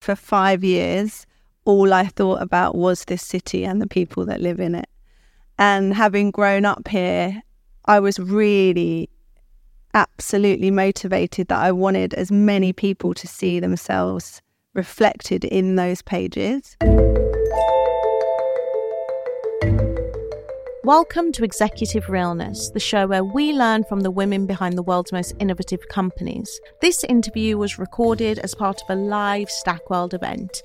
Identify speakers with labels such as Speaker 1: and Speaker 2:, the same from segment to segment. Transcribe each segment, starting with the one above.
Speaker 1: For five years, all I thought about was this city and the people that live in it. And having grown up here, I was really absolutely motivated that I wanted as many people to see themselves reflected in those pages.
Speaker 2: Welcome to Executive Realness, the show where we learn from the women behind the world's most innovative companies. This interview was recorded as part of a live Stackworld event.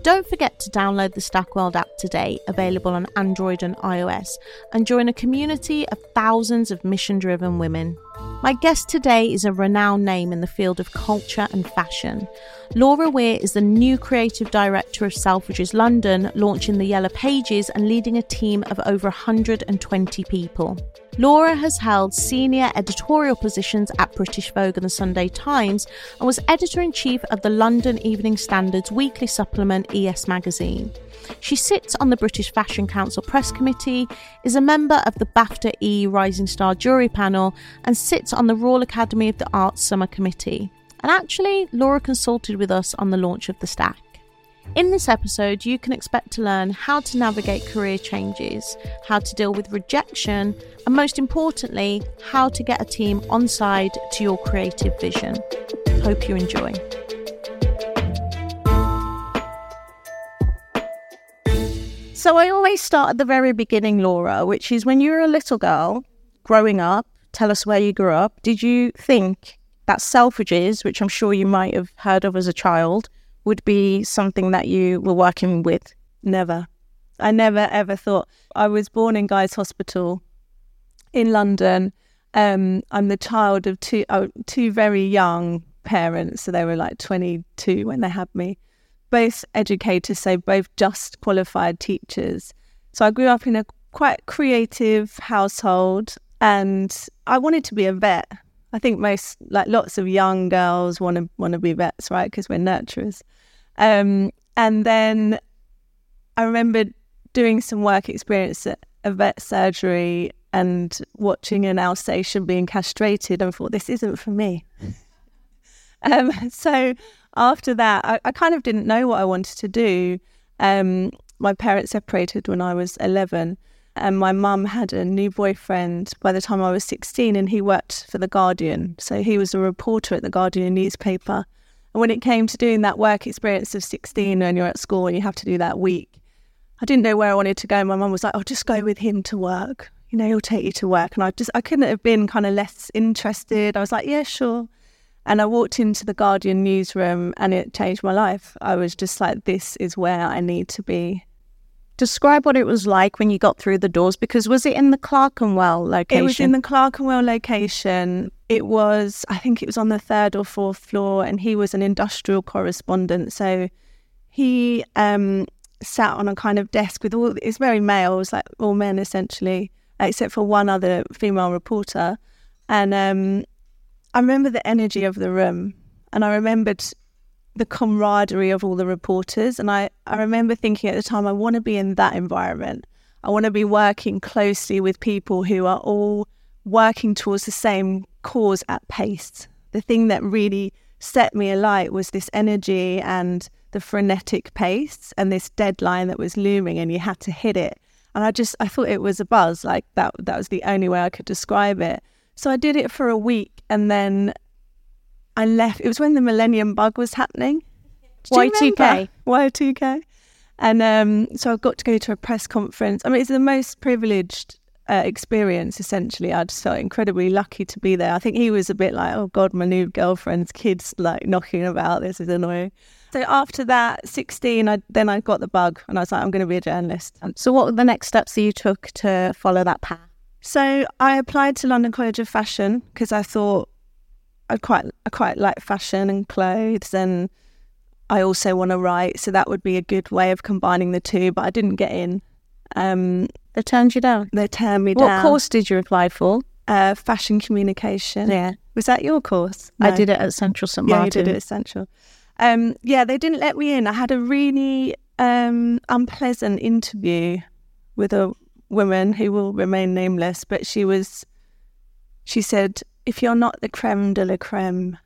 Speaker 2: Don't forget to download the Stackworld app today, available on Android and iOS, and join a community of thousands of mission driven women. My guest today is a renowned name in the field of culture and fashion. Laura Weir is the new creative director of Selfridges London, launching the Yellow Pages and leading a team of over 120 people. Laura has held senior editorial positions at British Vogue and the Sunday Times and was editor in chief of the London Evening Standard's weekly supplement ES Magazine. She sits on the British Fashion Council Press Committee, is a member of the BAFTA E Rising Star jury panel, and sits on the Royal Academy of the Arts Summer Committee. And actually, Laura consulted with us on the launch of the stack. In this episode, you can expect to learn how to navigate career changes, how to deal with rejection, and most importantly, how to get a team on side to your creative vision. Hope you enjoy. So I always start at the very beginning, Laura, which is when you were a little girl growing up. Tell us where you grew up. Did you think that Selfridges, which I'm sure you might have heard of as a child, would be something that you were working with?
Speaker 1: Never. I never ever thought. I was born in Guy's Hospital in London. Um, I'm the child of two oh, two very young parents, so they were like 22 when they had me both educators, so both just qualified teachers. So I grew up in a quite creative household and I wanted to be a vet. I think most, like lots of young girls want to want to be vets, right? Because we're nurturers. Um, and then I remember doing some work experience at a vet surgery and watching an Alsatian being castrated and thought, this isn't for me. um, so after that, I, I, kind of didn't know what I wanted to do. Um, my parents separated when I was 11, and my mum had a new boyfriend by the time I was 16, and he worked for The Guardian. So he was a reporter at The Guardian newspaper. And when it came to doing that work experience of 16 when you're at school and you have to do that week, I didn't know where I wanted to go. My mum was like, "Oh, just go with him to work. You know, he'll take you to work." And I just, I couldn't have been kind of less interested. I was like, "Yeah, sure." And I walked into the Guardian newsroom and it changed my life. I was just like, this is where I need to be.
Speaker 2: Describe what it was like when you got through the doors because was it in the Clerkenwell location?
Speaker 1: It was in the Clerkenwell location. It was, I think it was on the third or fourth floor, and he was an industrial correspondent. So he um, sat on a kind of desk with all, it's very male, it was like all men essentially, except for one other female reporter. And um, I remember the energy of the room and I remembered the camaraderie of all the reporters. And I, I remember thinking at the time, I want to be in that environment. I want to be working closely with people who are all working towards the same cause at pace. The thing that really set me alight was this energy and the frenetic pace and this deadline that was looming and you had to hit it. And I just I thought it was a buzz, like that that was the only way I could describe it. So I did it for a week and then I left. It was when the Millennium Bug was happening.
Speaker 2: Y2K.
Speaker 1: Y2K. And um, so I got to go to a press conference. I mean, it's the most privileged uh, experience, essentially. I just felt incredibly lucky to be there. I think he was a bit like, oh God, my new girlfriend's kids like knocking about. This is annoying. So after that, 16, I, then I got the bug and I was like, I'm going to be a journalist.
Speaker 2: So what were the next steps that you took to follow that path?
Speaker 1: So I applied to London College of Fashion because I thought I quite I quite like fashion and clothes, and I also want to write, so that would be a good way of combining the two. But I didn't get in.
Speaker 2: Um, they turned you down.
Speaker 1: They turned me
Speaker 2: what
Speaker 1: down.
Speaker 2: What course did you apply for?
Speaker 1: Uh, fashion communication.
Speaker 2: Yeah.
Speaker 1: Was that your course?
Speaker 2: No. I did it at Central St
Speaker 1: Martin.
Speaker 2: Yeah,
Speaker 1: you did it at Central. Um, yeah, they didn't let me in. I had a really um, unpleasant interview with a woman who will remain nameless, but she was, she said, if you're not the creme de la creme,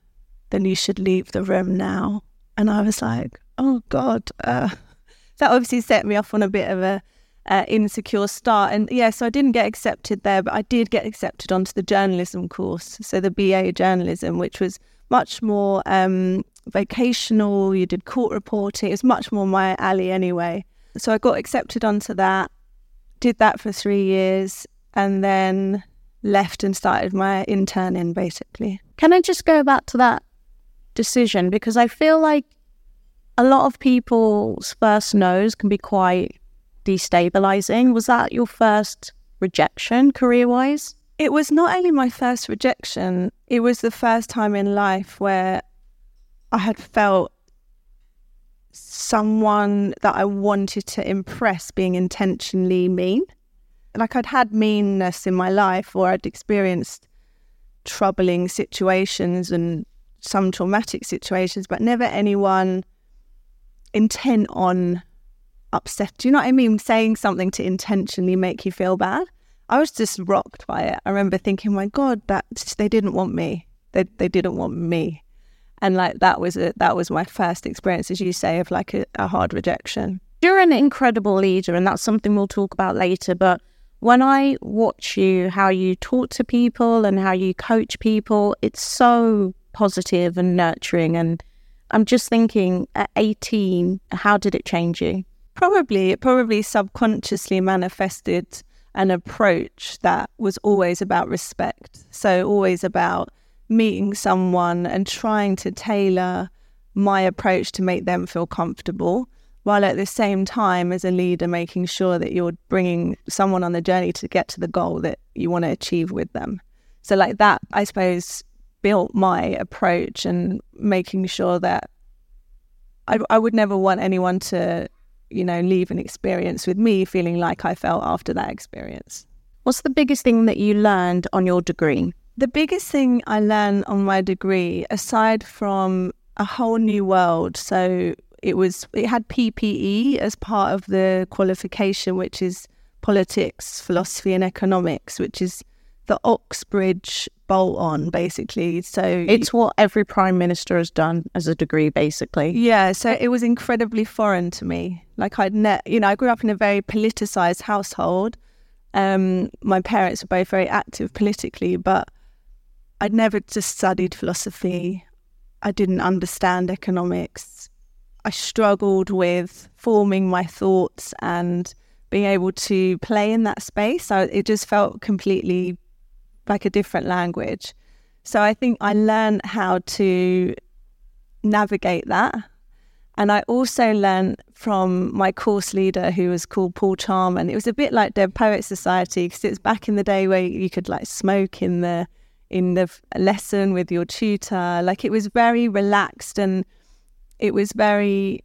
Speaker 1: then you should leave the room now. And I was like, oh God, uh, that obviously set me off on a bit of a uh, insecure start. And yeah, so I didn't get accepted there, but I did get accepted onto the journalism course. So the BA journalism, which was much more um, vocational. You did court reporting. It was much more my alley anyway. So I got accepted onto that, did that for three years, and then left and started my interning basically.
Speaker 2: Can I just go back to that decision? Because I feel like a lot of people's first no's can be quite destabilizing. Was that your first rejection career wise?
Speaker 1: It was not only my first rejection, it was the first time in life where I had felt someone that I wanted to impress being intentionally mean. Like I'd had meanness in my life or I'd experienced troubling situations and some traumatic situations, but never anyone intent on upset. Do you know what I mean? Saying something to intentionally make you feel bad. I was just rocked by it. I remember thinking, my God, that they didn't want me. They they didn't want me. And like that was a that was my first experience, as you say, of like a, a hard rejection.
Speaker 2: You're an incredible leader, and that's something we'll talk about later. But when I watch you, how you talk to people and how you coach people, it's so positive and nurturing. And I'm just thinking, at 18, how did it change you?
Speaker 1: Probably, it probably subconsciously manifested an approach that was always about respect. So, always about meeting someone and trying to tailor my approach to make them feel comfortable, while at the same time, as a leader, making sure that you're bringing someone on the journey to get to the goal that you want to achieve with them. So, like that, I suppose, built my approach and making sure that I, I would never want anyone to, you know, leave an experience with me feeling like I felt after that experience.
Speaker 2: What's the biggest thing that you learned on your degree?
Speaker 1: The biggest thing I learned on my degree, aside from a whole new world, so it was it had PPE as part of the qualification, which is politics, philosophy, and economics, which is the Oxbridge bolt on, basically. So
Speaker 2: it's what every prime minister has done as a degree, basically.
Speaker 1: Yeah. So it was incredibly foreign to me. Like I'd net, you know, I grew up in a very politicized household. Um, my parents were both very active politically, but I'd never just studied philosophy. I didn't understand economics. I struggled with forming my thoughts and being able to play in that space. So it just felt completely like a different language. So I think I learned how to navigate that. And I also learned from my course leader, who was called Paul Charman. It was a bit like Dead Poet Society because it was back in the day where you could like smoke in the in the lesson with your tutor. Like it was very relaxed and it was very,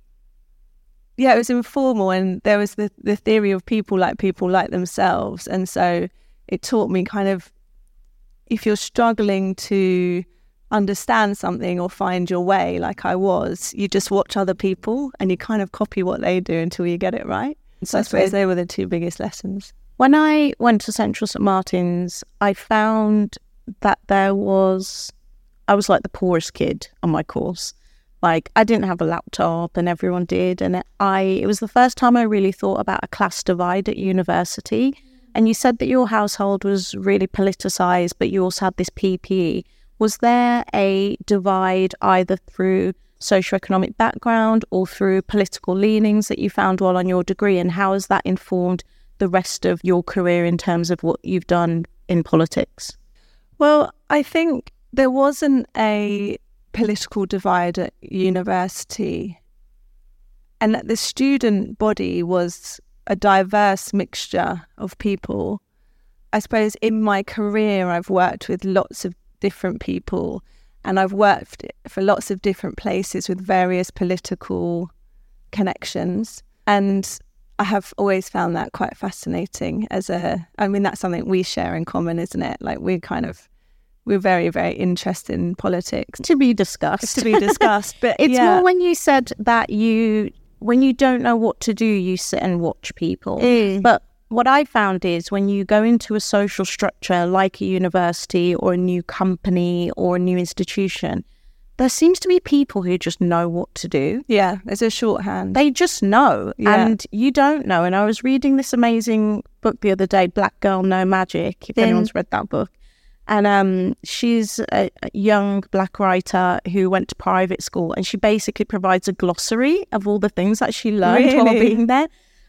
Speaker 1: yeah, it was informal. And there was the, the theory of people like people like themselves. And so it taught me kind of if you're struggling to understand something or find your way, like I was, you just watch other people and you kind of copy what they do until you get it right. So I suppose they were the two biggest lessons.
Speaker 2: When I went to Central St Martin's, I found that there was, I was like the poorest kid on my course. Like I didn't have a laptop and everyone did. And I, it was the first time I really thought about a class divide at university. And you said that your household was really politicized, but you also had this PPE. Was there a divide either through socioeconomic background or through political leanings that you found while on your degree? And how has that informed the rest of your career in terms of what you've done in politics?
Speaker 1: Well, I think there wasn't a political divide at university, and that the student body was a diverse mixture of people. I suppose in my career, I've worked with lots of different people, and I've worked for lots of different places with various political connections. And I have always found that quite fascinating as a I mean that's something we share in common, isn't it? Like we're kind of we're very, very interested in politics.
Speaker 2: To be discussed.
Speaker 1: To be discussed. But
Speaker 2: it's
Speaker 1: yeah.
Speaker 2: more when you said that you when you don't know what to do, you sit and watch people.
Speaker 1: Mm.
Speaker 2: But what I found is when you go into a social structure like a university or a new company or a new institution, there seems to be people who just know what to do.
Speaker 1: Yeah, it's a shorthand.
Speaker 2: They just know,
Speaker 1: Yeah.
Speaker 2: and you don't know. And I was reading this amazing book the other day, Black Girl No Magic. If
Speaker 1: Mm.
Speaker 2: anyone's read that book, and um, she's a, a young black writer who went to private school, and she basically provides a glossary of all the things that she learned while being there.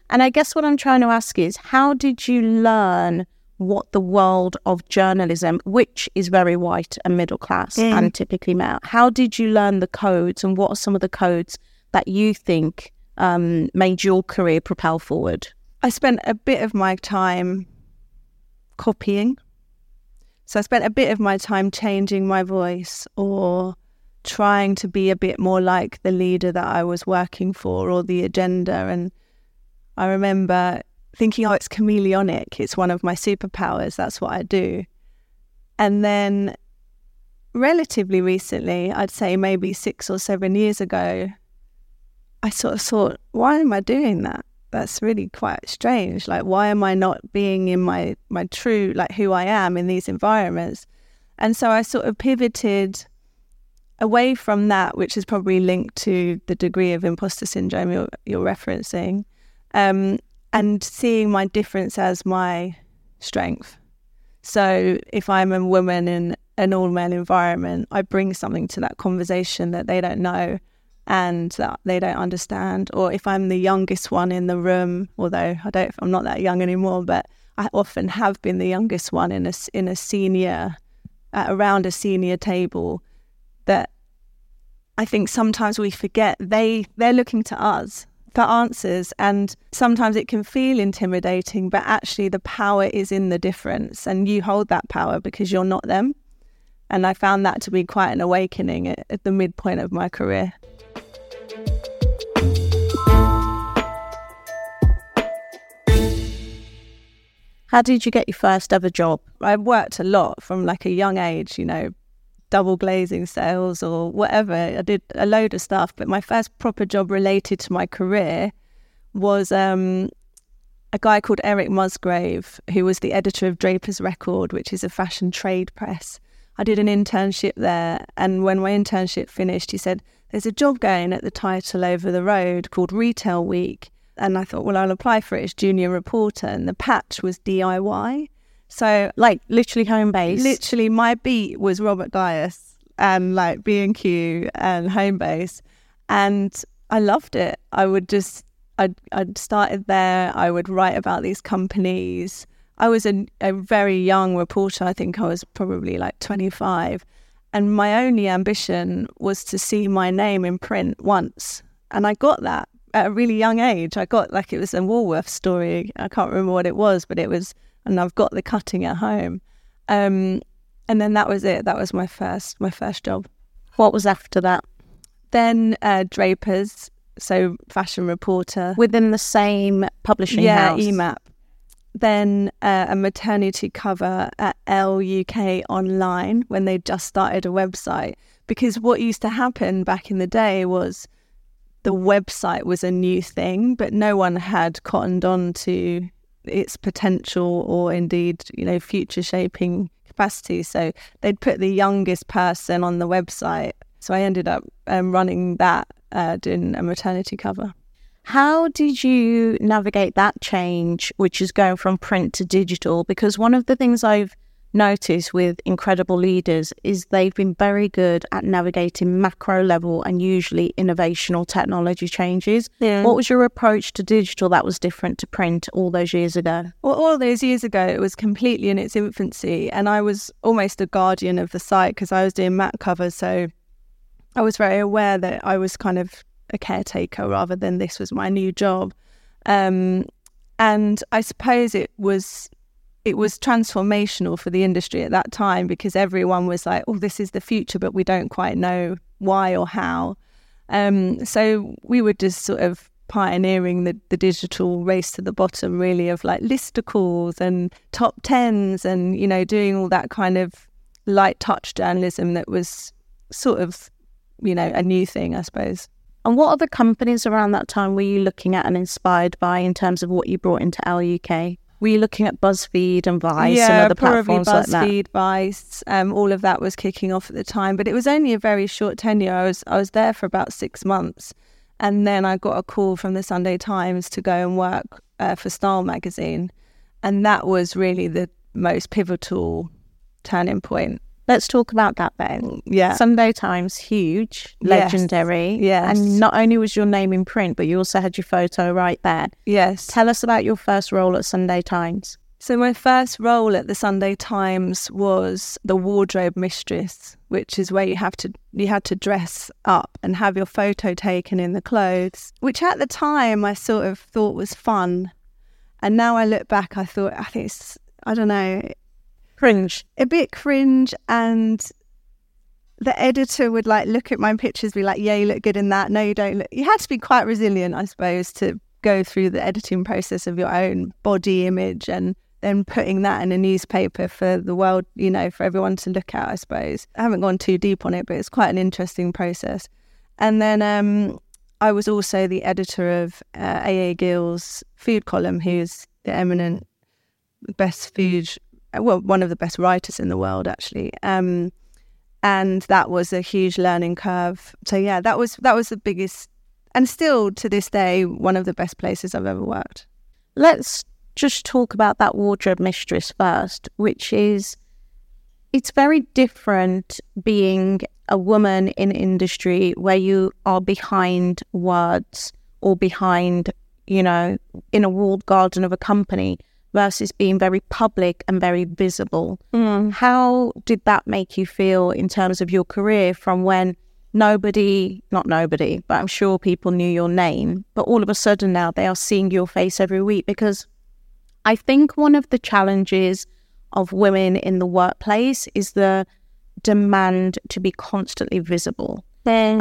Speaker 2: And I guess what I'm trying to ask is, how did you learn? What the world of journalism, which is very white and middle class
Speaker 1: Mm.
Speaker 2: and typically male, how did you learn the codes and what are some of the codes that you think um, made your career propel forward?
Speaker 1: I spent a bit of my time copying. So I spent a bit of my time changing my voice or trying to be a bit more like the leader that I was working for or the agenda. And I remember thinking, oh, it's chameleonic. It's one of my superpowers. That's what I do. And then relatively recently, I'd say maybe six or seven years ago, I sort of thought, why am I doing that? That's really quite strange. Like, why am I not being in my my true like who I am in these environments? And so I sort of pivoted away from that, which is probably linked to the degree of imposter syndrome you're, you're referencing, um, and seeing my difference as my strength. So if I'm a woman in an all male environment, I bring something to that conversation that they don't know and that they don't understand. Or if I'm the youngest one in the room, although I don't, I'm not that young anymore, but I often have been the youngest one in a in a senior around a senior table. That I think sometimes we forget they they're looking to us for answers, and sometimes it can feel intimidating, but actually the power is in the difference, and you hold that power because you're not them. And I found that to be quite an awakening at, at the midpoint of my career.
Speaker 2: How did you get your first ever job?
Speaker 1: I worked a lot from like a young age, you know, double glazing sales or whatever. I did a load of stuff, but my first proper job related to my career was um, a guy called Eric Musgrave, who was the editor of Draper's Record, which is a fashion trade press. I did an internship there, and when my internship finished, he said, There's a job going at the title over the road called Retail Week. And I thought, Well, I'll apply for it as junior reporter. And the patch was DIY. So
Speaker 2: Like literally Homebase.
Speaker 1: literally my beat was Robert Dyas and um, like B and Q and Homebase, and I loved it. I would just I'd I'd started there. I would write about these companies. I was a, a very young reporter. I think I was probably like 25, and my only ambition was to see my name in print once, and I got that at a really young age. I got like it was a Woolworth story. I can't remember what it was, but it was, and I've got the cutting at home. Um, and then that was it. That was my first my first job.
Speaker 2: What was after that?
Speaker 1: Then uh, Drapers, so fashion reporter.
Speaker 2: Within the same publishing
Speaker 1: yeah,
Speaker 2: house.
Speaker 1: EMAP. Then uh, a maternity cover at Elle UK Online when they just started a website. Because what used to happen back in the day was the website was a new thing, but no one had cottoned on to its potential or indeed, you know, future shaping capacity. So they'd put the youngest person on the website. So I ended up um, running that, uh, doing a maternity cover.
Speaker 2: How did you navigate that change, which is going from print to digital? Because one of the things I've noticed with incredible leaders is they've been very good at navigating macro level and usually innovational technology changes.
Speaker 1: Yeah.
Speaker 2: What was your approach to digital that was different to print all those years ago?
Speaker 1: Well, all those years ago, it was completely in its infancy, and I was almost a guardian of the site because I was doing mat covers. So I was very aware that I was kind of a caretaker rather than this was my new job. Um, and I suppose it was it was transformational for the industry at that time because everyone was like, "Oh, this is the future," but we don't quite know why or how. Um, so we were just sort of pioneering the, the digital race to the bottom, really, of like listicles and top tens, and you know, doing all that kind of light touch journalism that was sort of, you know, a new thing, I suppose.
Speaker 2: And what other companies around that time were you looking at and inspired by in terms of what you brought into Elle UK? Were you looking at BuzzFeed and Vice
Speaker 1: yeah,
Speaker 2: and other platforms like that?
Speaker 1: BuzzFeed, Vice, um, all of that was kicking off at the time. But it was only a very short tenure. I was I was there for about six months, and then I got a call from the Sunday Times to go and work uh, for Style magazine, and that was really the most pivotal turning point.
Speaker 2: Let's talk about that then.
Speaker 1: Mm, yeah,
Speaker 2: Sunday Times, huge,
Speaker 1: Yes.
Speaker 2: legendary.
Speaker 1: Yes.
Speaker 2: And not only was your name in print, but you also had your photo right there.
Speaker 1: yes.
Speaker 2: Tell us about your first role at Sunday Times.
Speaker 1: So my first role at the Sunday Times was the wardrobe mistress, which is where you have to you had to dress up and have your photo taken in the clothes, which at the time I sort of thought was fun. And now I look back, I thought I think it's I don't know,
Speaker 2: Cringe.
Speaker 1: a bit cringe and the editor would like look at my pictures be like yeah you look good in that. No you don't look you had to be quite resilient i suppose to go through the editing process of your own body image and then putting that in a newspaper for the world you know for everyone to look at i suppose. I haven't gone too deep on it but it's quite an interesting process. And then um i was also the editor of uh, AA Gill's food column who's the eminent best food well, one of the best writers in the world, actually. Um, and that was a huge learning curve. So yeah, that was that was the biggest, and still to this day, one of the best places I've ever worked.
Speaker 2: Let's just talk about that wardrobe mistress first, which is it's very different being a woman in industry where you are behind words or behind, you know, in a walled garden of a company versus being very public and very visible. Mm. How did that make you feel in terms of your career from when nobody, not nobody, but I'm sure people knew your name, but all of a sudden now they are seeing your face every week? Because I think one of the challenges of women in the workplace is the demand to be constantly visible.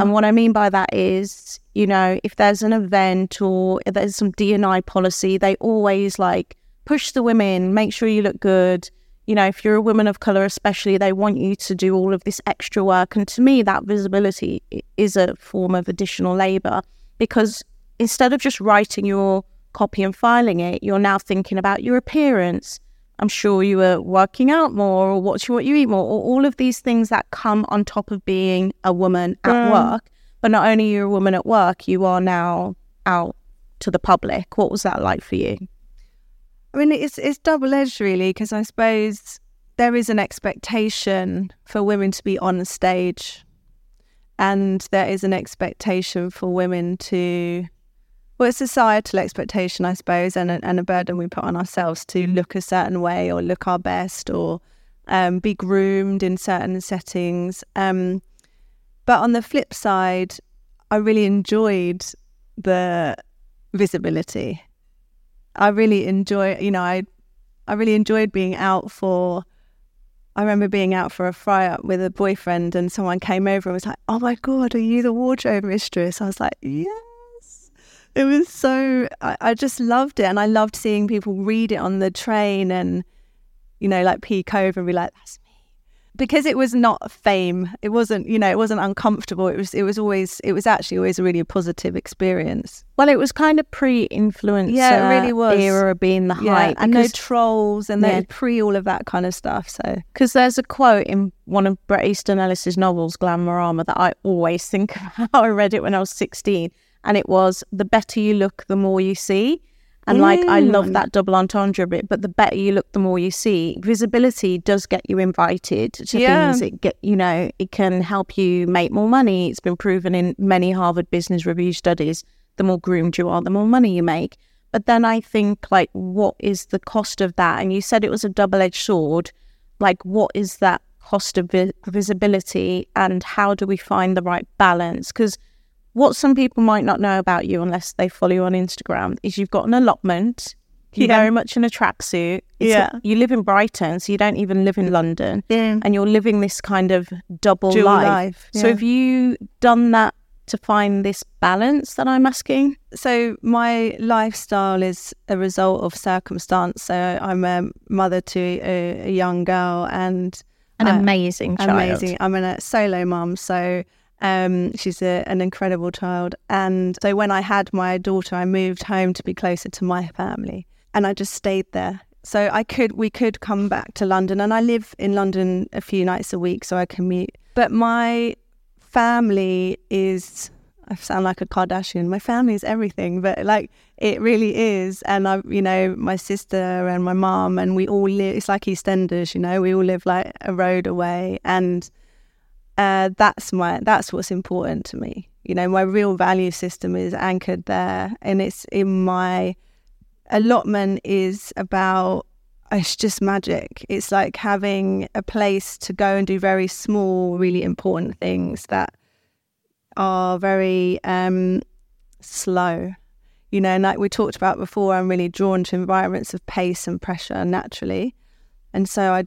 Speaker 2: And what I mean by that is, you know, if there's an event or if there's some D&I policy, they always like push the women, make sure you look good. You know, if you're a woman of color, especially, they want you to do all of this extra work. And to me, that visibility is a form of additional labor because instead of just writing your copy and filing it, you're now thinking about your appearance. I'm sure you were working out more or watching what you eat more, or all of these things that come on top of being a woman at work. But not only are you're a woman at work, you are now out to the public. What was that like for you?
Speaker 1: I mean, it's it's double edged really because I suppose there is an expectation for women to be on the stage, and there is an expectation for women to, well, it's societal expectation, I suppose, and a, and a burden we put on ourselves to look a certain way or look our best or um, be groomed in certain settings. Um, but on the flip side, I really enjoyed the visibility. I really enjoy, you know, I I really enjoyed being out for. I remember being out for a fry up with a boyfriend, and someone came over and was like, "Oh my god, are you the wardrobe mistress?" I was like, "Yes." It was so. I, I just loved it, and I loved seeing people read it on the train, and you know, like peek over and be like, "That's me," because it was not fame. It wasn't, you know, it wasn't uncomfortable. It was. It was always. It was actually always a really positive experience.
Speaker 2: Well, it was kind of pre-influencer
Speaker 1: Yeah, it really was.
Speaker 2: era of being the
Speaker 1: Yeah,
Speaker 2: hype.
Speaker 1: and no trolls and
Speaker 2: Yeah.
Speaker 1: pre all of that kind of stuff. So
Speaker 2: Because there's a quote in one of Bret Easton Ellis's novels, Glamorama, that I always think about. I read it when I was 16, and it was the better you look, the more you see. And like, I love
Speaker 1: Mm.
Speaker 2: that double entendre bit, but the better you look, the more you see. Visibility does get you invited to
Speaker 1: Yeah.
Speaker 2: things. It get, you know, it can help you make more money. It's been proven in many Harvard Business Review studies. The more groomed you are, the more money you make. But then I think, like, what is the cost of that? And you said it was a double edged sword. Like, what is that cost of vi- visibility and how do we find the right balance? Because what some people might not know about you unless they follow you on Instagram is you've got an allotment. You're
Speaker 1: Yeah.
Speaker 2: very much in a tracksuit.
Speaker 1: Yeah.
Speaker 2: you live in Brighton, so you don't even live in London.
Speaker 1: Yeah.
Speaker 2: And you're living this kind of double
Speaker 1: Dual
Speaker 2: life.
Speaker 1: life,
Speaker 2: So have you done that to find this balance that I'm asking?
Speaker 1: so my lifestyle is a result of circumstance. So I'm a mother to a, a young girl and
Speaker 2: An
Speaker 1: I-
Speaker 2: amazing child.
Speaker 1: amazing. I'm a solo mum, so um, she's a, an incredible child. And so when I had my daughter, I moved home to be closer to my family, and I just stayed there. So I could we could come back to London and I live in London a few nights a week so I commute. But my family is I sound like a Kardashian. My family is everything, but like it really is. And I, you know, my sister and my mom, and we all live. It's like EastEnders, you know. We all live like a road away, and uh, that's my that's what's important to me. You know, my real value system is anchored there, and it's in my allotment is about it's just magic. It's like having a place to go and do very small, really important things that are very um, slow. You know, and like we talked about before, I'm really drawn to environments of pace and pressure naturally. And so I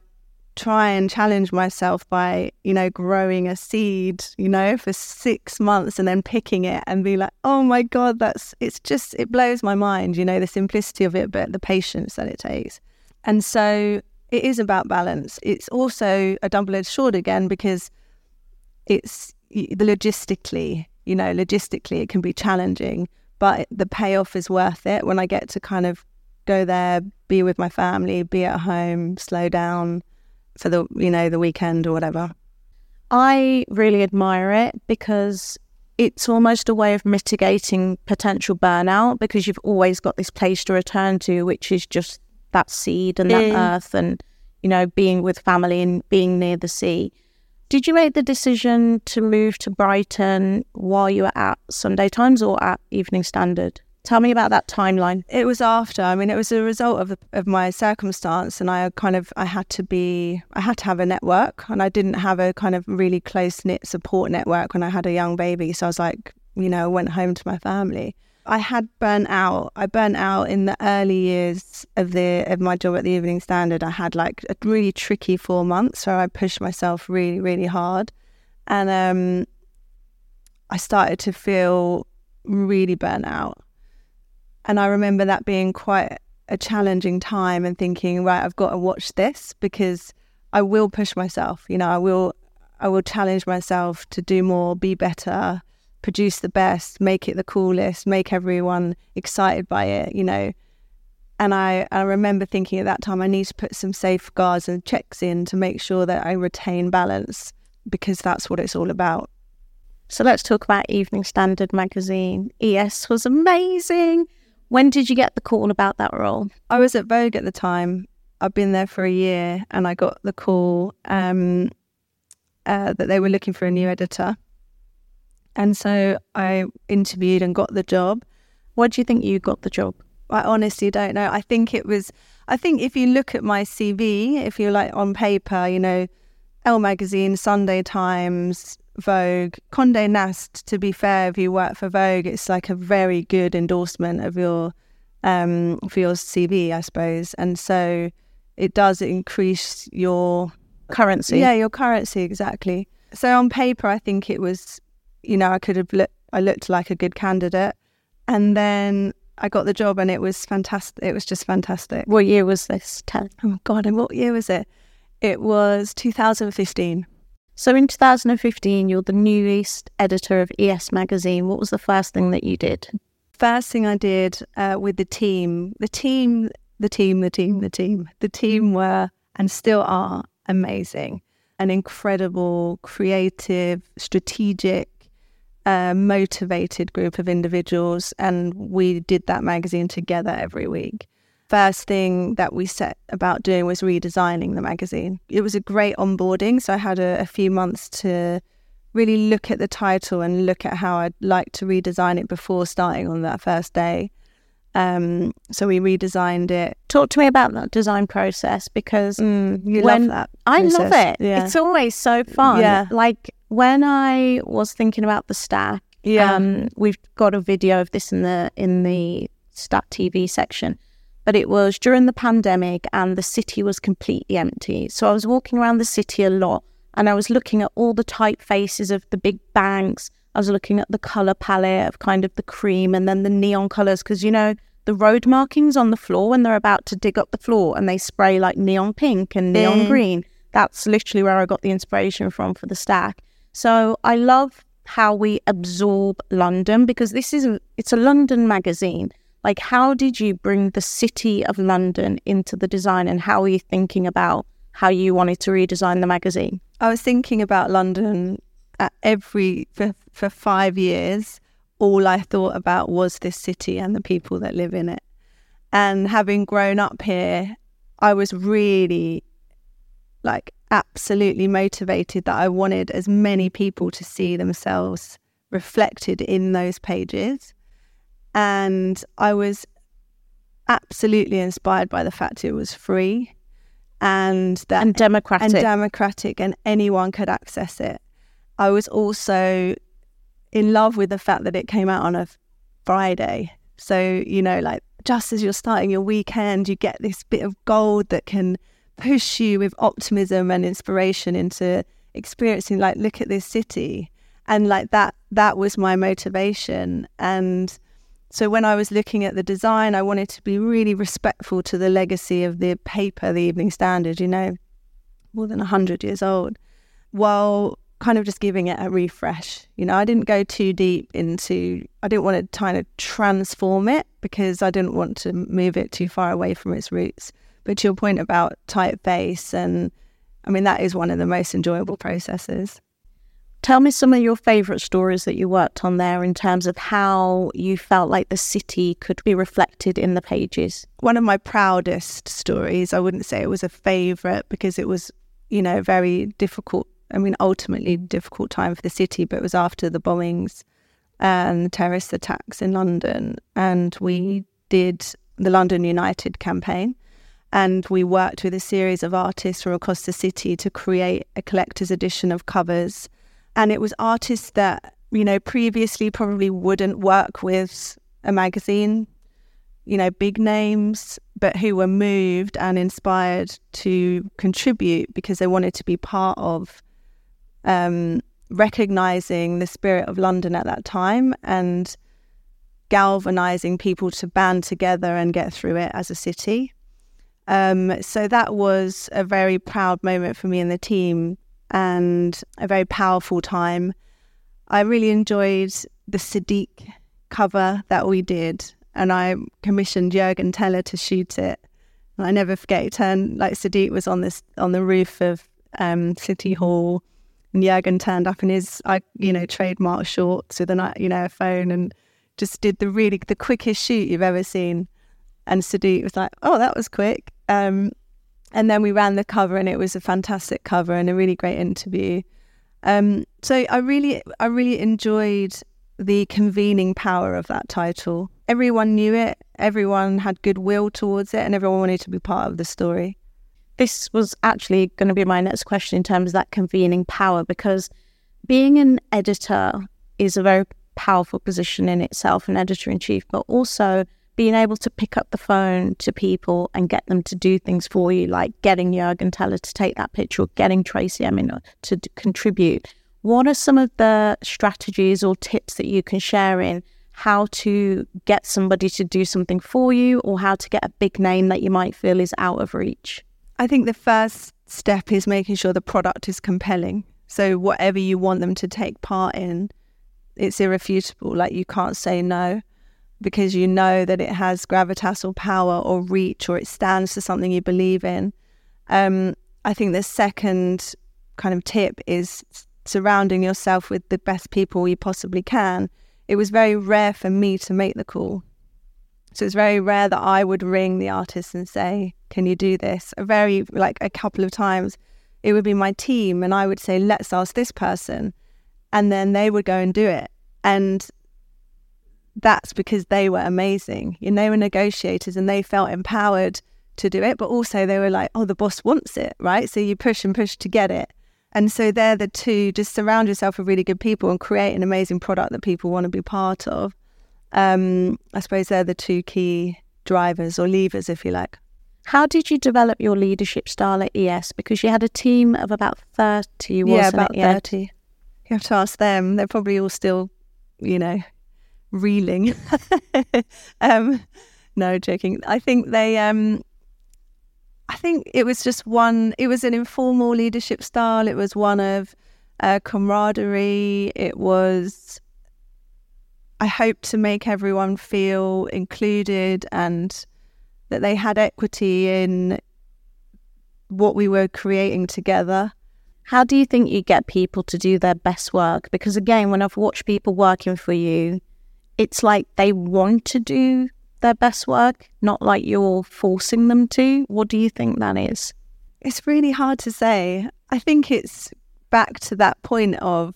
Speaker 1: try and challenge myself by, you know, growing a seed, you know, for six months and then picking it and be like, oh my God, that's, it's just, it blows my mind, you know, the simplicity of it, but the patience that it takes. And so it is about balance. It's also a double edged sword again because it's the logistically, you know, logistically it can be challenging, but the payoff is worth it when I get to kind of go there, be with my family, be at home, slow down for the, you know, the weekend or whatever.
Speaker 2: I really admire it because it's almost a way of mitigating potential burnout because you've always got this place to return to, which is just that seed and that mm. earth and, you know, being with family and being near the sea. Did you make the decision to move to Brighton while you were at Sunday Times or at Evening Standard? Tell me about that timeline.
Speaker 1: It was after. I mean, it was a result of of my circumstance, and I kind of I had to be I had to have a network, and I didn't have a kind of really close knit support network when I had a young baby. So I was like, you know, went home to my family. I had burnt out. I burnt out in the early years of the of my job at the Evening Standard. I had like a really tricky four months where I pushed myself really, really hard, and um, I started to feel really burnt out. And I remember that being quite a challenging time and thinking, right, I've got to watch this because I will push myself. You know, I will, I will challenge myself to do more, be better, produce the best, make it the coolest, make everyone excited by it, you know. And I, I remember thinking at that time, I need to put some safeguards and checks in to make sure that I retain balance because that's what it's all about.
Speaker 2: So let's talk about Evening Standard magazine. ES was amazing. When did you get the call about that role?
Speaker 1: I was at Vogue at the time. I've been there for a year and I got the call um, uh, that they were looking for a new editor. And so I interviewed and got the job.
Speaker 2: What do you think you got the job?
Speaker 1: I honestly don't know. I think it was, I think if you look at my CV, if you're like on paper, you know, Elle Magazine, Sunday Times, Vogue, Condé Nast, to be fair, if you work for Vogue, it's like a very good endorsement of your, um, for your CV, I suppose. And so it does increase your
Speaker 2: currency.
Speaker 1: Yeah, your currency, exactly. So on paper, I think it was you know, I could have looked, I looked like a good candidate. And then I got the job and it was fantastic. It was just fantastic.
Speaker 2: What year was this?
Speaker 1: Tell. Oh, God. And what year was it? It was 2015.
Speaker 2: So in 2015, you're the newest editor of ES Magazine. What was the first thing that you did?
Speaker 1: First thing I did uh, with the team, the team, the team, the team, the team, the team were and still are amazing. An incredible, creative, strategic, a motivated group of individuals, and we did that magazine together every week. First thing that we set about doing was redesigning the magazine. It was a great onboarding, so I had a, a few months to really look at the title and look at how I'd like to redesign it before starting on that first day. Um, so we redesigned it.
Speaker 2: Talk to me about that design process because
Speaker 1: mm, you love that.
Speaker 2: Process. I love it. Yeah. It's always so fun. Yeah. Like when I was thinking about the stack, yeah. Um, we've got a video of this in the in the Stack TV section. But it was during the pandemic and the city was completely empty. So I was walking around the city a lot and I was looking at all the typefaces of the big banks I was looking at the color palette of kind of the cream and then the neon colors because you know the road markings on the floor when they're about to dig up the floor and they spray like neon pink and neon mm. green. That's literally where I got the inspiration from for the stack. So I love how we absorb London because this is a, it's a London magazine. Like, how did you bring the city of London into the design, and how are you thinking about how you wanted to redesign the magazine?
Speaker 1: I was thinking about London at every for, for five years. All I thought about was this city and the people that live in it. And having grown up here, I was really like absolutely motivated that I wanted as many people to see themselves reflected in those pages. And I was absolutely inspired by the fact it was free and that
Speaker 2: and democratic
Speaker 1: and democratic and anyone could access it. I was also in love with the fact that it came out on a Friday. So, you know, like just as you're starting your weekend, you get this bit of gold that can push you with optimism and inspiration into experiencing like look at this city and like that that was my motivation and so when I was looking at the design, I wanted to be really respectful to the legacy of the paper, the Evening Standard, you know, more than 100 years old, while kind of just giving it a refresh. You know, I didn't go too deep into, I didn't want to kind of transform it because I didn't want to move it too far away from its roots. But to your point about typeface, and I mean, that is one of the most enjoyable processes.
Speaker 2: Tell me some of your favourite stories that you worked on there in terms of how you felt like the city could be reflected in the pages.
Speaker 1: One of my proudest stories, I wouldn't say it was a favourite because it was, you know, very difficult. I mean, ultimately difficult time for the city, but it was after the bombings and the terrorist attacks in London. And we did the London United campaign. And we worked with a series of artists from across the city to create a collector's edition of covers and it was artists that, you know, previously probably wouldn't work with a magazine, you know, big names, but who were moved and inspired to contribute because they wanted to be part of um, recognizing the spirit of London at that time and galvanizing people to band together and get through it as a city. Um, so that was a very proud moment for me and the team and a very powerful time. I really enjoyed the Sadiq cover that we did, and I commissioned Juergen Teller to shoot it. And I never forget. It turned like Sadiq was on this on the roof of um, City Hall, and Juergen turned up in his, I you know, trademark shorts with a you know a phone, and just did the really the quickest shoot you've ever seen. And Sadiq was like, "Oh, that was quick." Um, and then we ran the cover and it was a fantastic cover and a really great interview. Um, so i really i really enjoyed the convening power of that title. Everyone knew it. Everyone had goodwill towards it and everyone wanted to be part of the story.
Speaker 2: This was actually going to be my next question in terms of that convening power because being an editor is a very powerful position in itself an editor in chief but also being able to pick up the phone to people and get them to do things for you, like getting Juergen Teller to take that picture or getting Tracey Emin uh, to d- contribute. What are some of the strategies or tips that you can share in how to get somebody to do something for you or how to get a big name that you might feel is out of reach?
Speaker 1: I think the first step is making sure the product is compelling. So, whatever you want them to take part in, it's irrefutable. Like, you can't say no because you know that it has gravitas or power or reach or it stands for something you believe in. Um, I think the second kind of tip is surrounding yourself with the best people you possibly can. It was very rare for me to make the call. So it's very rare that I would ring the artist and say, Can you do this? A very, like a couple of times, it would be my team, and I would say, Let's ask this person. And then they would go and do it. And that's because they were amazing. You know, they were negotiators and they felt empowered to do it, but also they were like, oh, the boss wants it, right? So you push and push to get it. And so they're the two, just surround yourself with really good people and create an amazing product that people want to be part of. Um, I suppose they're the two key drivers or levers, if you like.
Speaker 2: How did you develop your leadership style at ES? Because you had a team of about 30,
Speaker 1: yeah, about 30. You have to ask them. They're probably all still, you know, reeling. um, no, joking. I think they. Um, I think it was just one. It was an informal leadership style. It was one of uh, camaraderie. It was. I hope to make everyone feel included and that they had equity in what we were creating together.
Speaker 2: How do you think you get people to do their best work? Because again, when I've watched people working for you, it's like they want to do their best work, not like you're forcing them to. What do you think that is?
Speaker 1: It's really hard to say. I think it's back to that point of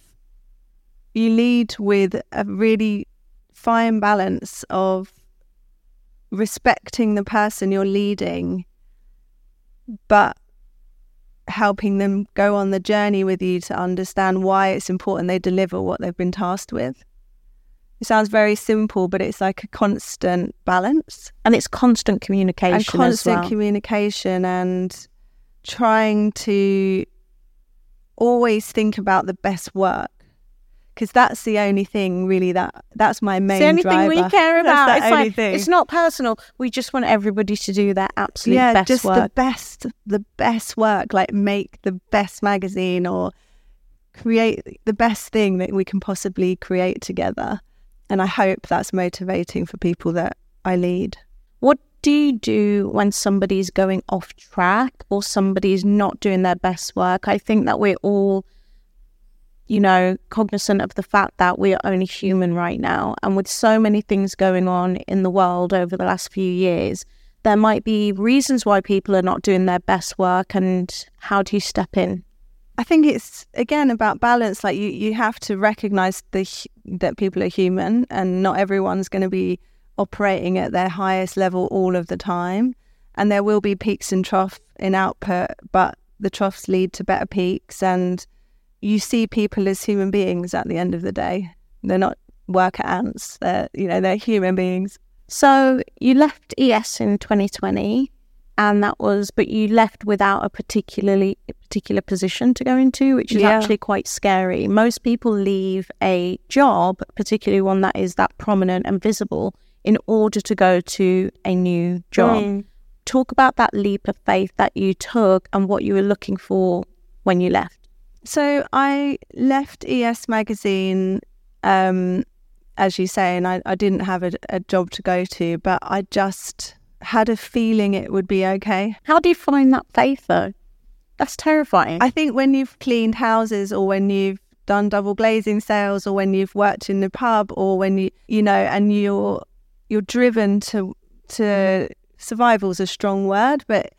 Speaker 1: you lead with a really fine balance of respecting the person you're leading, but helping them go on the journey with you to understand why it's important they deliver what they've been tasked with. It sounds very simple, but it's like a constant balance.
Speaker 2: And it's constant communication.
Speaker 1: And constant
Speaker 2: well.
Speaker 1: communication and trying to always think about the best work because that's the only thing really that that's my main.
Speaker 2: It's the only
Speaker 1: driver.
Speaker 2: thing we care about.
Speaker 1: It's,
Speaker 2: like,
Speaker 1: thing.
Speaker 2: it's not personal. We just want everybody to do their absolute
Speaker 1: yeah,
Speaker 2: best
Speaker 1: just
Speaker 2: work.
Speaker 1: the best, the best work. Like make the best magazine or create the best thing that we can possibly create together. And I hope that's motivating for people that I lead.
Speaker 2: What do you do when somebody's going off track or somebody's not doing their best work? I think that we're all you know, cognizant of the fact that we are only human right now. And with so many things going on in the world over the last few years, there might be reasons why people are not doing their best work. And how do you step in?
Speaker 1: I think it's again about balance. Like you, you have to recognize the that people are human, and not everyone's going to be operating at their highest level all of the time. And there will be peaks and troughs in output, but the troughs lead to better peaks. And you see people as human beings at the end of the day. They're not worker ants. They're you know they're human beings.
Speaker 2: So you left ES in 2020, and that was, but you left without a particularly particular position to go into, which is
Speaker 1: Yeah.
Speaker 2: actually quite scary. Most people leave a job, particularly one that is that prominent and visible, in order to go to a new job.
Speaker 1: Mm.
Speaker 2: Talk about that leap of faith that you took and what you were looking for when you left.
Speaker 1: So I left ES magazine, um, as you say, and I, I didn't have a, a job to go to, but I just had a feeling it would be okay.
Speaker 2: How do you find that faith though? That's terrifying.
Speaker 1: I think when you've cleaned houses or when you've done double glazing sales or when you've worked in the pub or when you you know and you're you're driven to to survival's a strong word but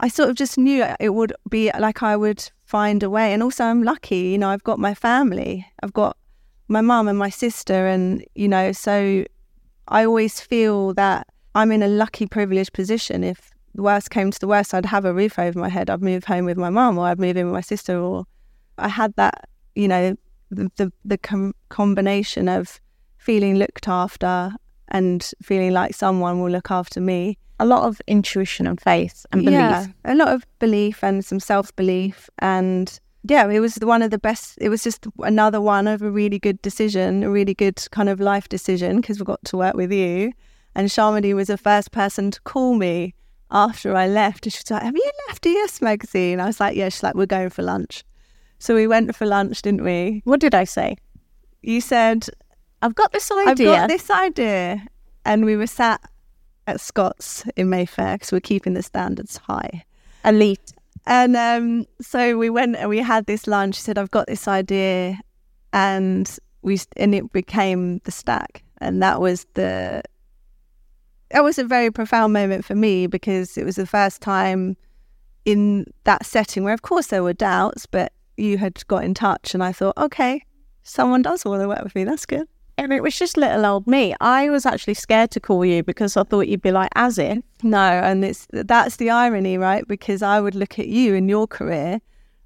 Speaker 1: I sort of just knew it would be like I would find a way and also I'm lucky you know I've got my family I've got my mum and my sister and you know so I always feel that I'm in a lucky privileged position if the worst came to the worst I'd have a roof over my head I'd move home with my mum or I'd move in with my sister or I had that you know the the, the com- combination of feeling looked after and feeling like someone will look after me
Speaker 2: a lot of intuition and faith and belief.
Speaker 1: yeah, a lot of belief and some self belief. And yeah, it was one of the best. It was just another one of a really good decision, a really good kind of life decision because we got to work with you. And Sharmadean was the first person to call me after I left. And she was like, Have you left ES magazine? I was like, Yeah, she's like, We're going for lunch. So we went for lunch, didn't we?
Speaker 2: What did I say?
Speaker 1: You said,
Speaker 2: I've got this idea.
Speaker 1: I've got this idea. And we were sat at Scott's in Mayfair because we're keeping the standards high.
Speaker 2: Elite.
Speaker 1: And um, so we went and we had this lunch. She said, "I've got this idea," and we and it became the stack, and that was the that was a very profound moment for me because it was the first time in that setting where, of course, there were doubts, but you had got in touch, and I thought, okay, someone does want to work with me. That's good.
Speaker 2: And it was just little old me. I was actually scared to call you because I thought you'd be like, as if.
Speaker 1: No, and it's that's the irony, right? Because I would look at you in your career,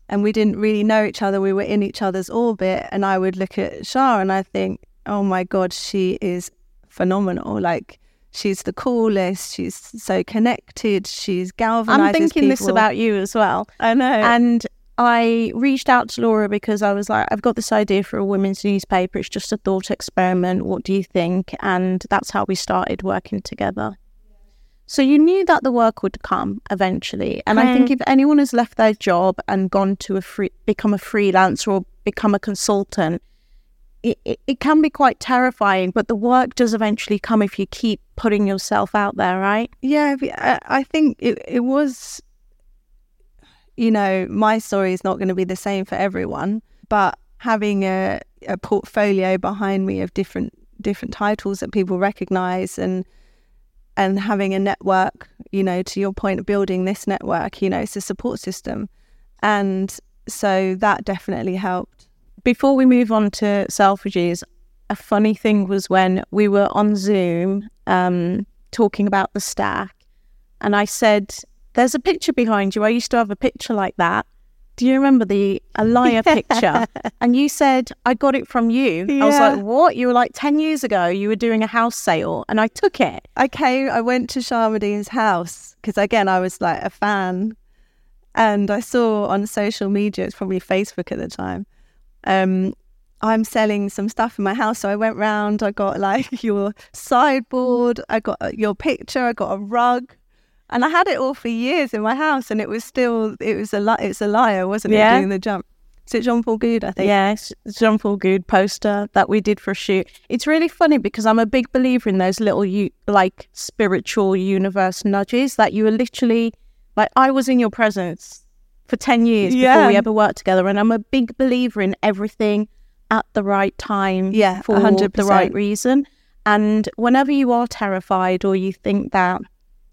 Speaker 1: and we didn't really know each other. We were in each other's orbit, and I would look at Shah, and I think, oh my god, she is phenomenal. Like she's the coolest. She's so connected. She's galvanizing.
Speaker 2: I'm thinking this about you as well.
Speaker 1: I know.
Speaker 2: And I reached out to Laura because I was like, I've got this idea for a women's newspaper. It's just a thought experiment. What do you think? And that's how we started working together. So you knew that the work would come eventually. And I think if anyone has left their job and gone to a free, become a freelancer or become a consultant, it, it, can be quite terrifying, but the work does eventually come if you keep putting yourself out there, right?
Speaker 1: Yeah, I, I think it, it was, you know, my story is not going to be the same for everyone, but having a, a portfolio behind me of different different titles that people recognize and and having a network, you know, to your point of building this network, you know, it's a support system. And so that definitely helped.
Speaker 2: Before we move on to Selfridges, a funny thing was when we were on Zoom um, talking about the stack, and I said, There's a picture behind you. I used to have a picture like that. Do you remember the Alaïa picture? and you said, I got it from you. Yeah. I was like, what? You were like 10 years ago, you were doing a house sale and I took it.
Speaker 1: I came, I went to Sharmadean's house because again, I was like a fan and I saw on social media, it's probably Facebook at the time, um, I'm selling some stuff in my house. So I went round, I got like your sideboard, I got uh, your picture, I got a rug. And I had it all for years in my house and it was still, it was a, li- it's Alaïa, wasn't it, yeah. doing the jump. Is it Jean Paul Goude, I think?
Speaker 2: Yes, Jean Paul Goude poster that we did for a shoot. It's really funny because I'm a big believer in those little, u- like, spiritual universe nudges that you are literally like I was in your presence for 10 years yeah. before we ever worked together. And I'm a big believer in everything at the right time
Speaker 1: yeah,
Speaker 2: for 100%. the right reason. And whenever you are terrified or you think that,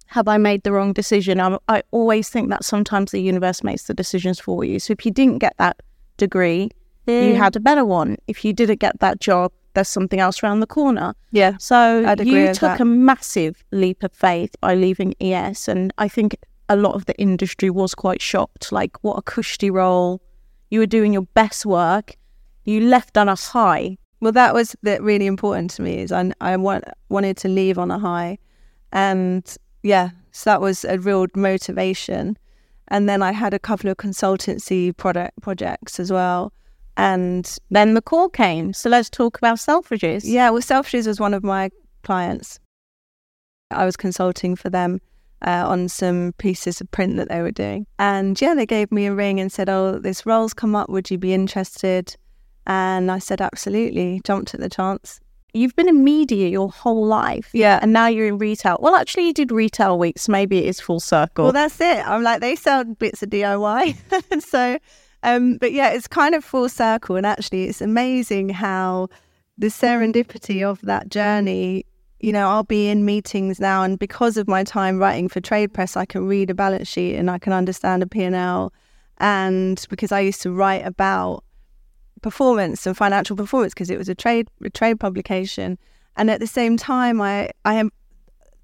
Speaker 2: have I made the wrong decision? I'm, I always think that sometimes the universe makes the decisions for you. So if you didn't get that degree, mm. you had a better one. If you didn't get that job, there's something else around the corner.
Speaker 1: Yeah.
Speaker 2: So you took that. a massive leap of faith by leaving ES. And I think a lot of the industry was quite shocked. Like, what a cushy role. You were doing your best work. You left on a high.
Speaker 1: Well, that was the, really important to me. Is I, I want, wanted to leave on a high, and yeah, so that was a real motivation. And then I had a couple of consultancy product projects as well. And
Speaker 2: then the call came. So let's talk about Selfridges.
Speaker 1: Yeah, well, Selfridges was one of my clients. I was consulting for them uh, on some pieces of print that they were doing. And yeah, they gave me a ring and said, Oh, this role's come up. Would you be interested? And I said, Absolutely. Jumped at the chance.
Speaker 2: You've been in media your whole life.
Speaker 1: Yeah.
Speaker 2: And now you're in retail. Well, actually, you did retail weeks. Maybe it is full circle.
Speaker 1: Well, that's it. I'm like, they sell bits of DIY. so, um, but yeah, it's kind of full circle. And actually, it's amazing how the serendipity of that journey you know, I'll be in meetings now, and because of my time writing for Trade Press, I can read a balance sheet and I can understand a P&L. And because I used to write about performance and financial performance because it was a trade a trade publication, and at the same time, I I am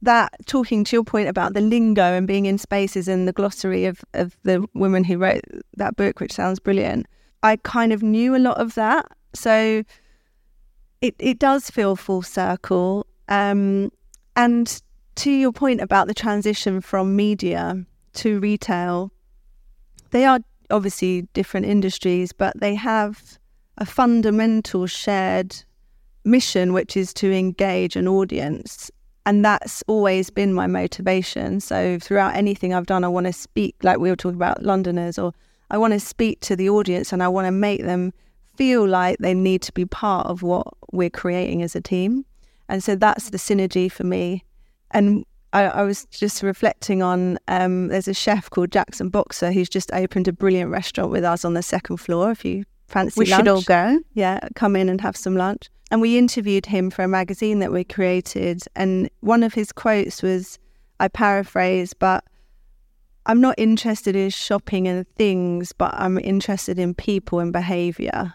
Speaker 1: that talking to your point about the lingo and being in spaces and the glossary of of the woman who wrote that book, which sounds brilliant. I kind of knew a lot of that, so it it does feel full circle um, and to your point about the transition from media to retail, they are obviously different industries, but they have a fundamental shared mission, which is to engage an audience. And that's always been my motivation. So throughout anything I've done, I want to speak, like we were talking about Londoners, or I want to speak to the audience and I want to make them feel like they need to be part of what we're creating as a team. And so that's the synergy for me. And I, I was just reflecting on um, there's a chef called Jackson Boxer who's just opened a brilliant restaurant with us on the second floor. If you fancy
Speaker 2: we
Speaker 1: lunch,
Speaker 2: should all go.
Speaker 1: Yeah, come in and have some lunch. And we interviewed him for a magazine that we created. And one of his quotes was, I paraphrase, but I'm not interested in shopping and things, but I'm interested in people and behavior.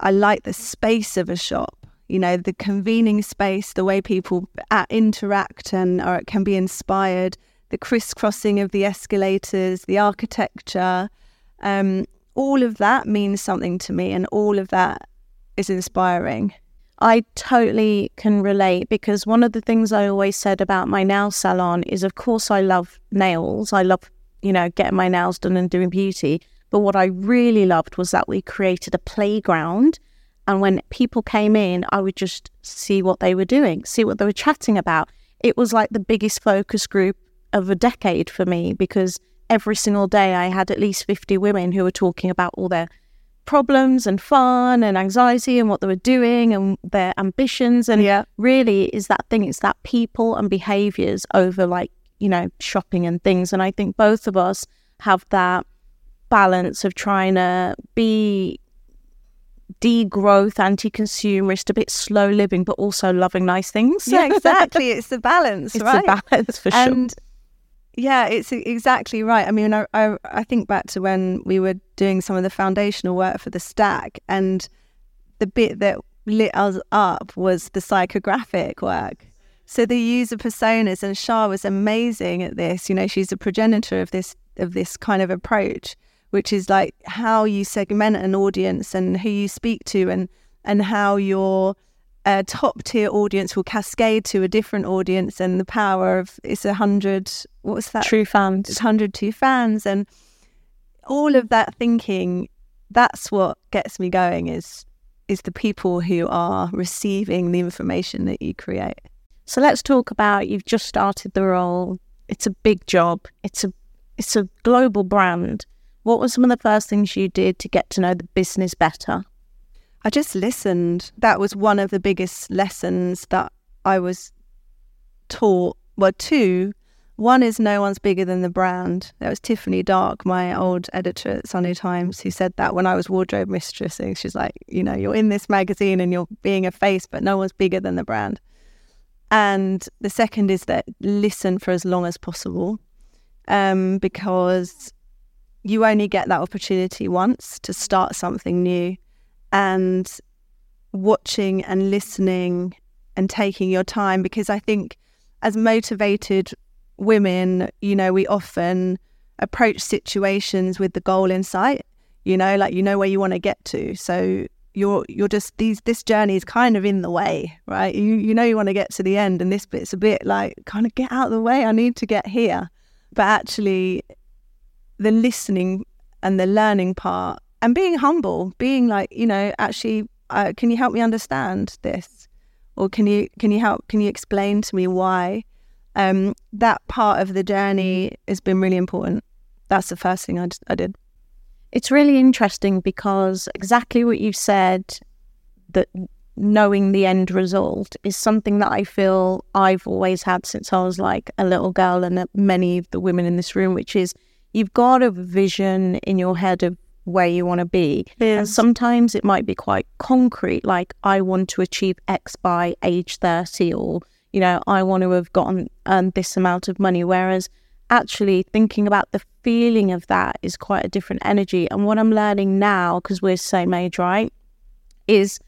Speaker 1: I like the space of a shop you know, the convening space, the way people interact and or can be inspired, the crisscrossing of the escalators, the architecture, um, all of that means something to me, and all of that is inspiring.
Speaker 2: I totally can relate because one of the things I always said about my nail salon is, of course, I love nails. I love, you know, getting my nails done and doing beauty. But what I really loved was that we created a playground and when people came in, I would just see what they were doing, see what they were chatting about. It was like the biggest focus group of a decade for me because every single day I had at least 50 women who were talking about all their problems and fun and anxiety and what they were doing and their ambitions. And
Speaker 1: Yeah.
Speaker 2: really is that thing, it's that people and behaviors over like, you know, shopping and things. And I think both of us have that balance of trying to be degrowth, anti consumerist, a bit slow living, but also loving nice things.
Speaker 1: Yeah, exactly. It's the balance,
Speaker 2: it's
Speaker 1: right?
Speaker 2: a balance for sure.
Speaker 1: and yeah, it's exactly right. I mean, I, I I think back to when we were doing some of the foundational work for the stack, and the bit that lit us up was the psychographic work. So the user personas, and Shah was amazing at this. You know, she's a progenitor of this of this kind of approach, which is like how you segment an audience and who you speak to, and and how your a top tier audience will cascade to a different audience and the power of it's a hundred what was that
Speaker 2: True fans.
Speaker 1: it's 102 fans and all of that thinking that's what gets me going is is the people who are receiving the information that you create
Speaker 2: So let's talk about you've just started the role. It's a big job. It's a it's a global brand. What were some of the first things you did to get to know the business better?
Speaker 1: I just listened. That was one of the biggest lessons that I was taught. Well, two. One is no one's bigger than the brand. That was Tiffany Dark, my old editor at Sunday Times, who said that when I was wardrobe mistress. And she's like, you know, you're in this magazine and you're being a face, but no one's bigger than the brand. And the second is that listen for as long as possible, um, because you only get that opportunity once to start something new and watching and listening and taking your time because I think as motivated women, you know, we often approach situations with the goal in sight, you know, like you know where you want to get to. So you're you're just these this journey is kind of in the way, right? You you know you want to get to the end and this bit's a bit like kind of get out of the way. I need to get here. But actually the listening and the learning part and being humble, being like, you know, actually, uh, can you help me understand this, or can you can you help can you explain to me why? Um, that part of the journey has been really important. That's the first thing I, did.
Speaker 2: It's really interesting because exactly what you said that knowing the end result is something that I feel I've always had since I was like a little girl and many of the women in this room, which is you've got a vision in your head of where you want to be. And sometimes it might be quite concrete, like I want to achieve X by age 30 or, you know, I want to have gotten earned this amount of money. Whereas actually thinking about the feeling of that is quite a different energy. And what I'm learning now, because we're same age, right, is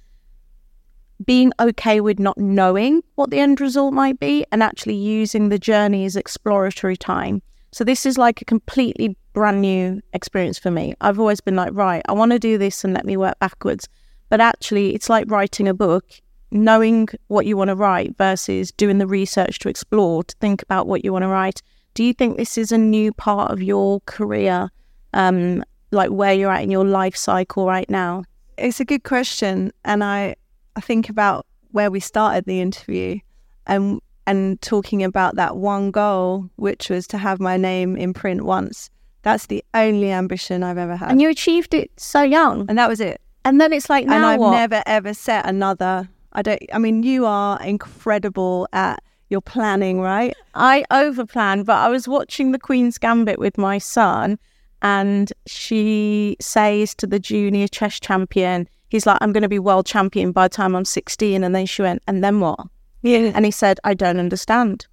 Speaker 2: being okay with not knowing what the end result might be and actually using the journey as exploratory time. So this is like a completely brand new experience for me. I've always been like, right, I want to do this and let me work backwards. But actually, it's like writing a book, knowing what you want to write versus doing the research to explore, to think about what you want to write. Do you think this is a new part of your career, um, like where you're at in your life cycle right now?
Speaker 1: It's a good question, and I I think about where we started the interview, and and talking about that one goal, which was to have my name in print once. That's the only ambition I've ever had,
Speaker 2: And you achieved it so young.
Speaker 1: and that was it.
Speaker 2: And then it's like now
Speaker 1: and I've
Speaker 2: what?
Speaker 1: never ever set another. I don't. I mean, you are incredible at your planning, right?
Speaker 2: I overplanned, but I was watching the Queen's Gambit with my son, and she says to the junior chess champion, he's like, I'm going to be world champion by the time I'm 16. And then she went, and then what?
Speaker 1: Yeah.
Speaker 2: And he said, I don't understand.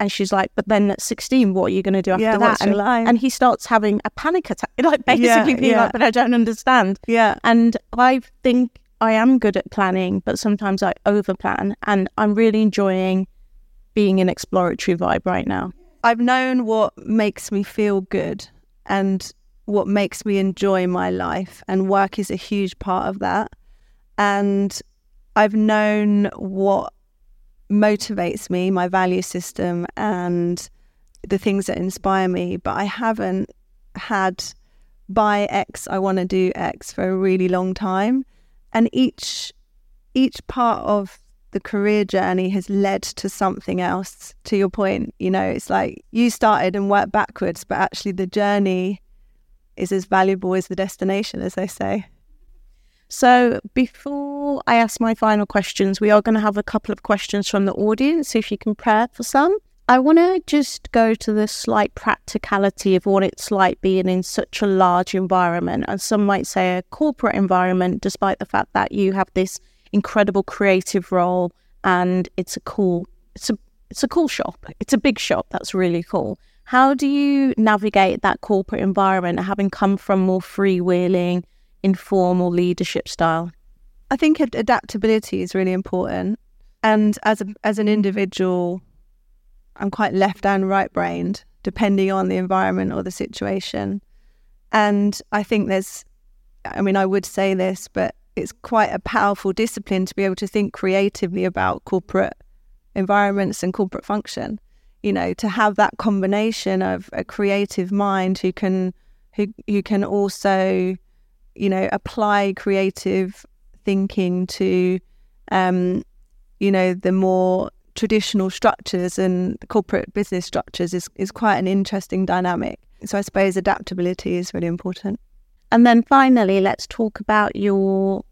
Speaker 2: And she's like, but then at 16, what are you going to do after
Speaker 1: Yeah,
Speaker 2: that? and, and he starts having a panic attack, like basically being like, but I don't understand.
Speaker 1: Yeah.
Speaker 2: And I think I am good at planning, but sometimes I overplan. And I'm really enjoying being an exploratory vibe right now.
Speaker 1: I've known what makes me feel good and what makes me enjoy my life, and work is a huge part of that. And I've known what motivates me, my value system, and the things that inspire me, but I haven't had by X, I want to do X for a really long time. And each each part of the career journey has led to something else. To your point, you know, it's like you started and worked backwards, but actually the journey is as valuable as the destination, as they say.
Speaker 2: So, before I ask my final questions, we are going to have a couple of questions from the audience. If you can prepare for some, I want to just go to the slight practicality of what it's like being in such a large environment, and some might say a corporate environment, despite the fact that you have this incredible creative role and it's a cool, it's a it's a cool shop. It's a big shop. That's really cool. How do you navigate that corporate environment, having come from more freewheeling? Informal leadership style?
Speaker 1: I think adaptability is really important. And as a, as an individual, I'm quite left and right brained, depending on the environment or the situation. And I think there's, I mean, I would say this, but it's quite a powerful discipline to be able to think creatively about corporate environments and corporate function. You know, to have that combination of a creative mind who can who who can also you know, apply creative thinking to, um, you know, the more traditional structures and corporate business structures is, is quite an interesting dynamic. So I suppose adaptability is really important.
Speaker 2: And then finally, let's talk about your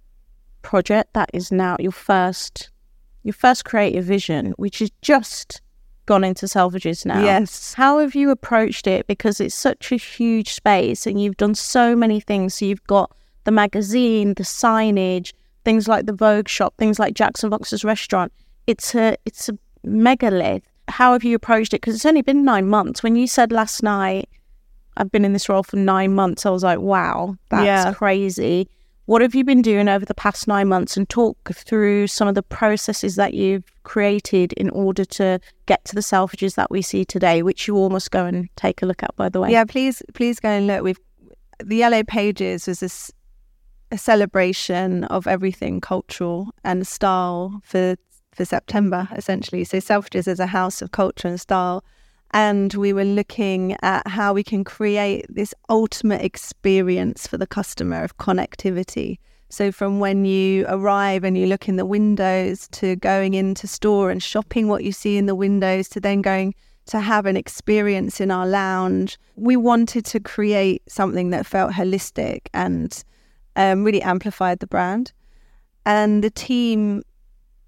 Speaker 2: project that is now your first your first creative vision, which is just gone into Selfridges now.
Speaker 1: Yes.
Speaker 2: How have you approached it? Because it's such a huge space and you've done so many things. So you've got the magazine, the signage, things like the Vogue shop, things like Jackson Boxer's restaurant. It's a it's a megalith. How have you approached it? Because it's only been nine months. When you said last night, I've been in this role for nine months, I was like, wow, that's yeah. crazy. What have you been doing over the past nine months and talk through some of the processes that you've created in order to get to the Selfridges that we see today, which you all must go and take a look at, by the way.
Speaker 1: Yeah, please, please go and look. We've the Yellow Pages was a celebration of everything cultural and style for for September, essentially. So Selfridges is a house of culture and style. And we were looking at how we can create this ultimate experience for the customer of connectivity. So, from when you arrive and you look in the windows to going into store and shopping what you see in the windows to then going to have an experience in our lounge, we wanted to create something that felt holistic and um, really amplified the brand. And the team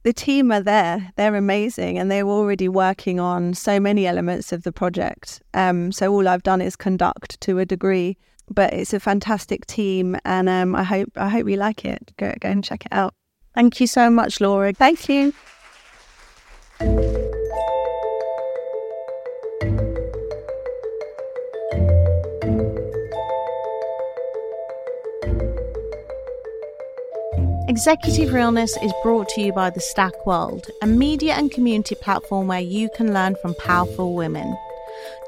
Speaker 1: the team are there. They're amazing, and they're already working on so many elements of the project. Um, so all I've done is conduct to a degree, but it's a fantastic team, and um, I hope I hope you like it. Go go and check it out.
Speaker 2: Thank you so much, Laura.
Speaker 1: Thank you.
Speaker 2: Executive Realness is brought to you by the Stack World, a media and community platform where you can learn from powerful women.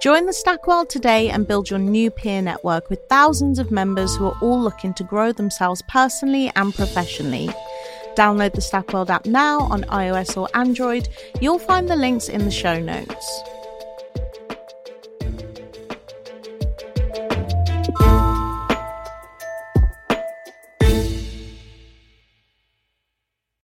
Speaker 2: Join the Stack World today and build your new peer network with thousands of members who are all looking to grow themselves personally and professionally. Download the Stack World app now on iOS or Android. You'll find the links in the show notes.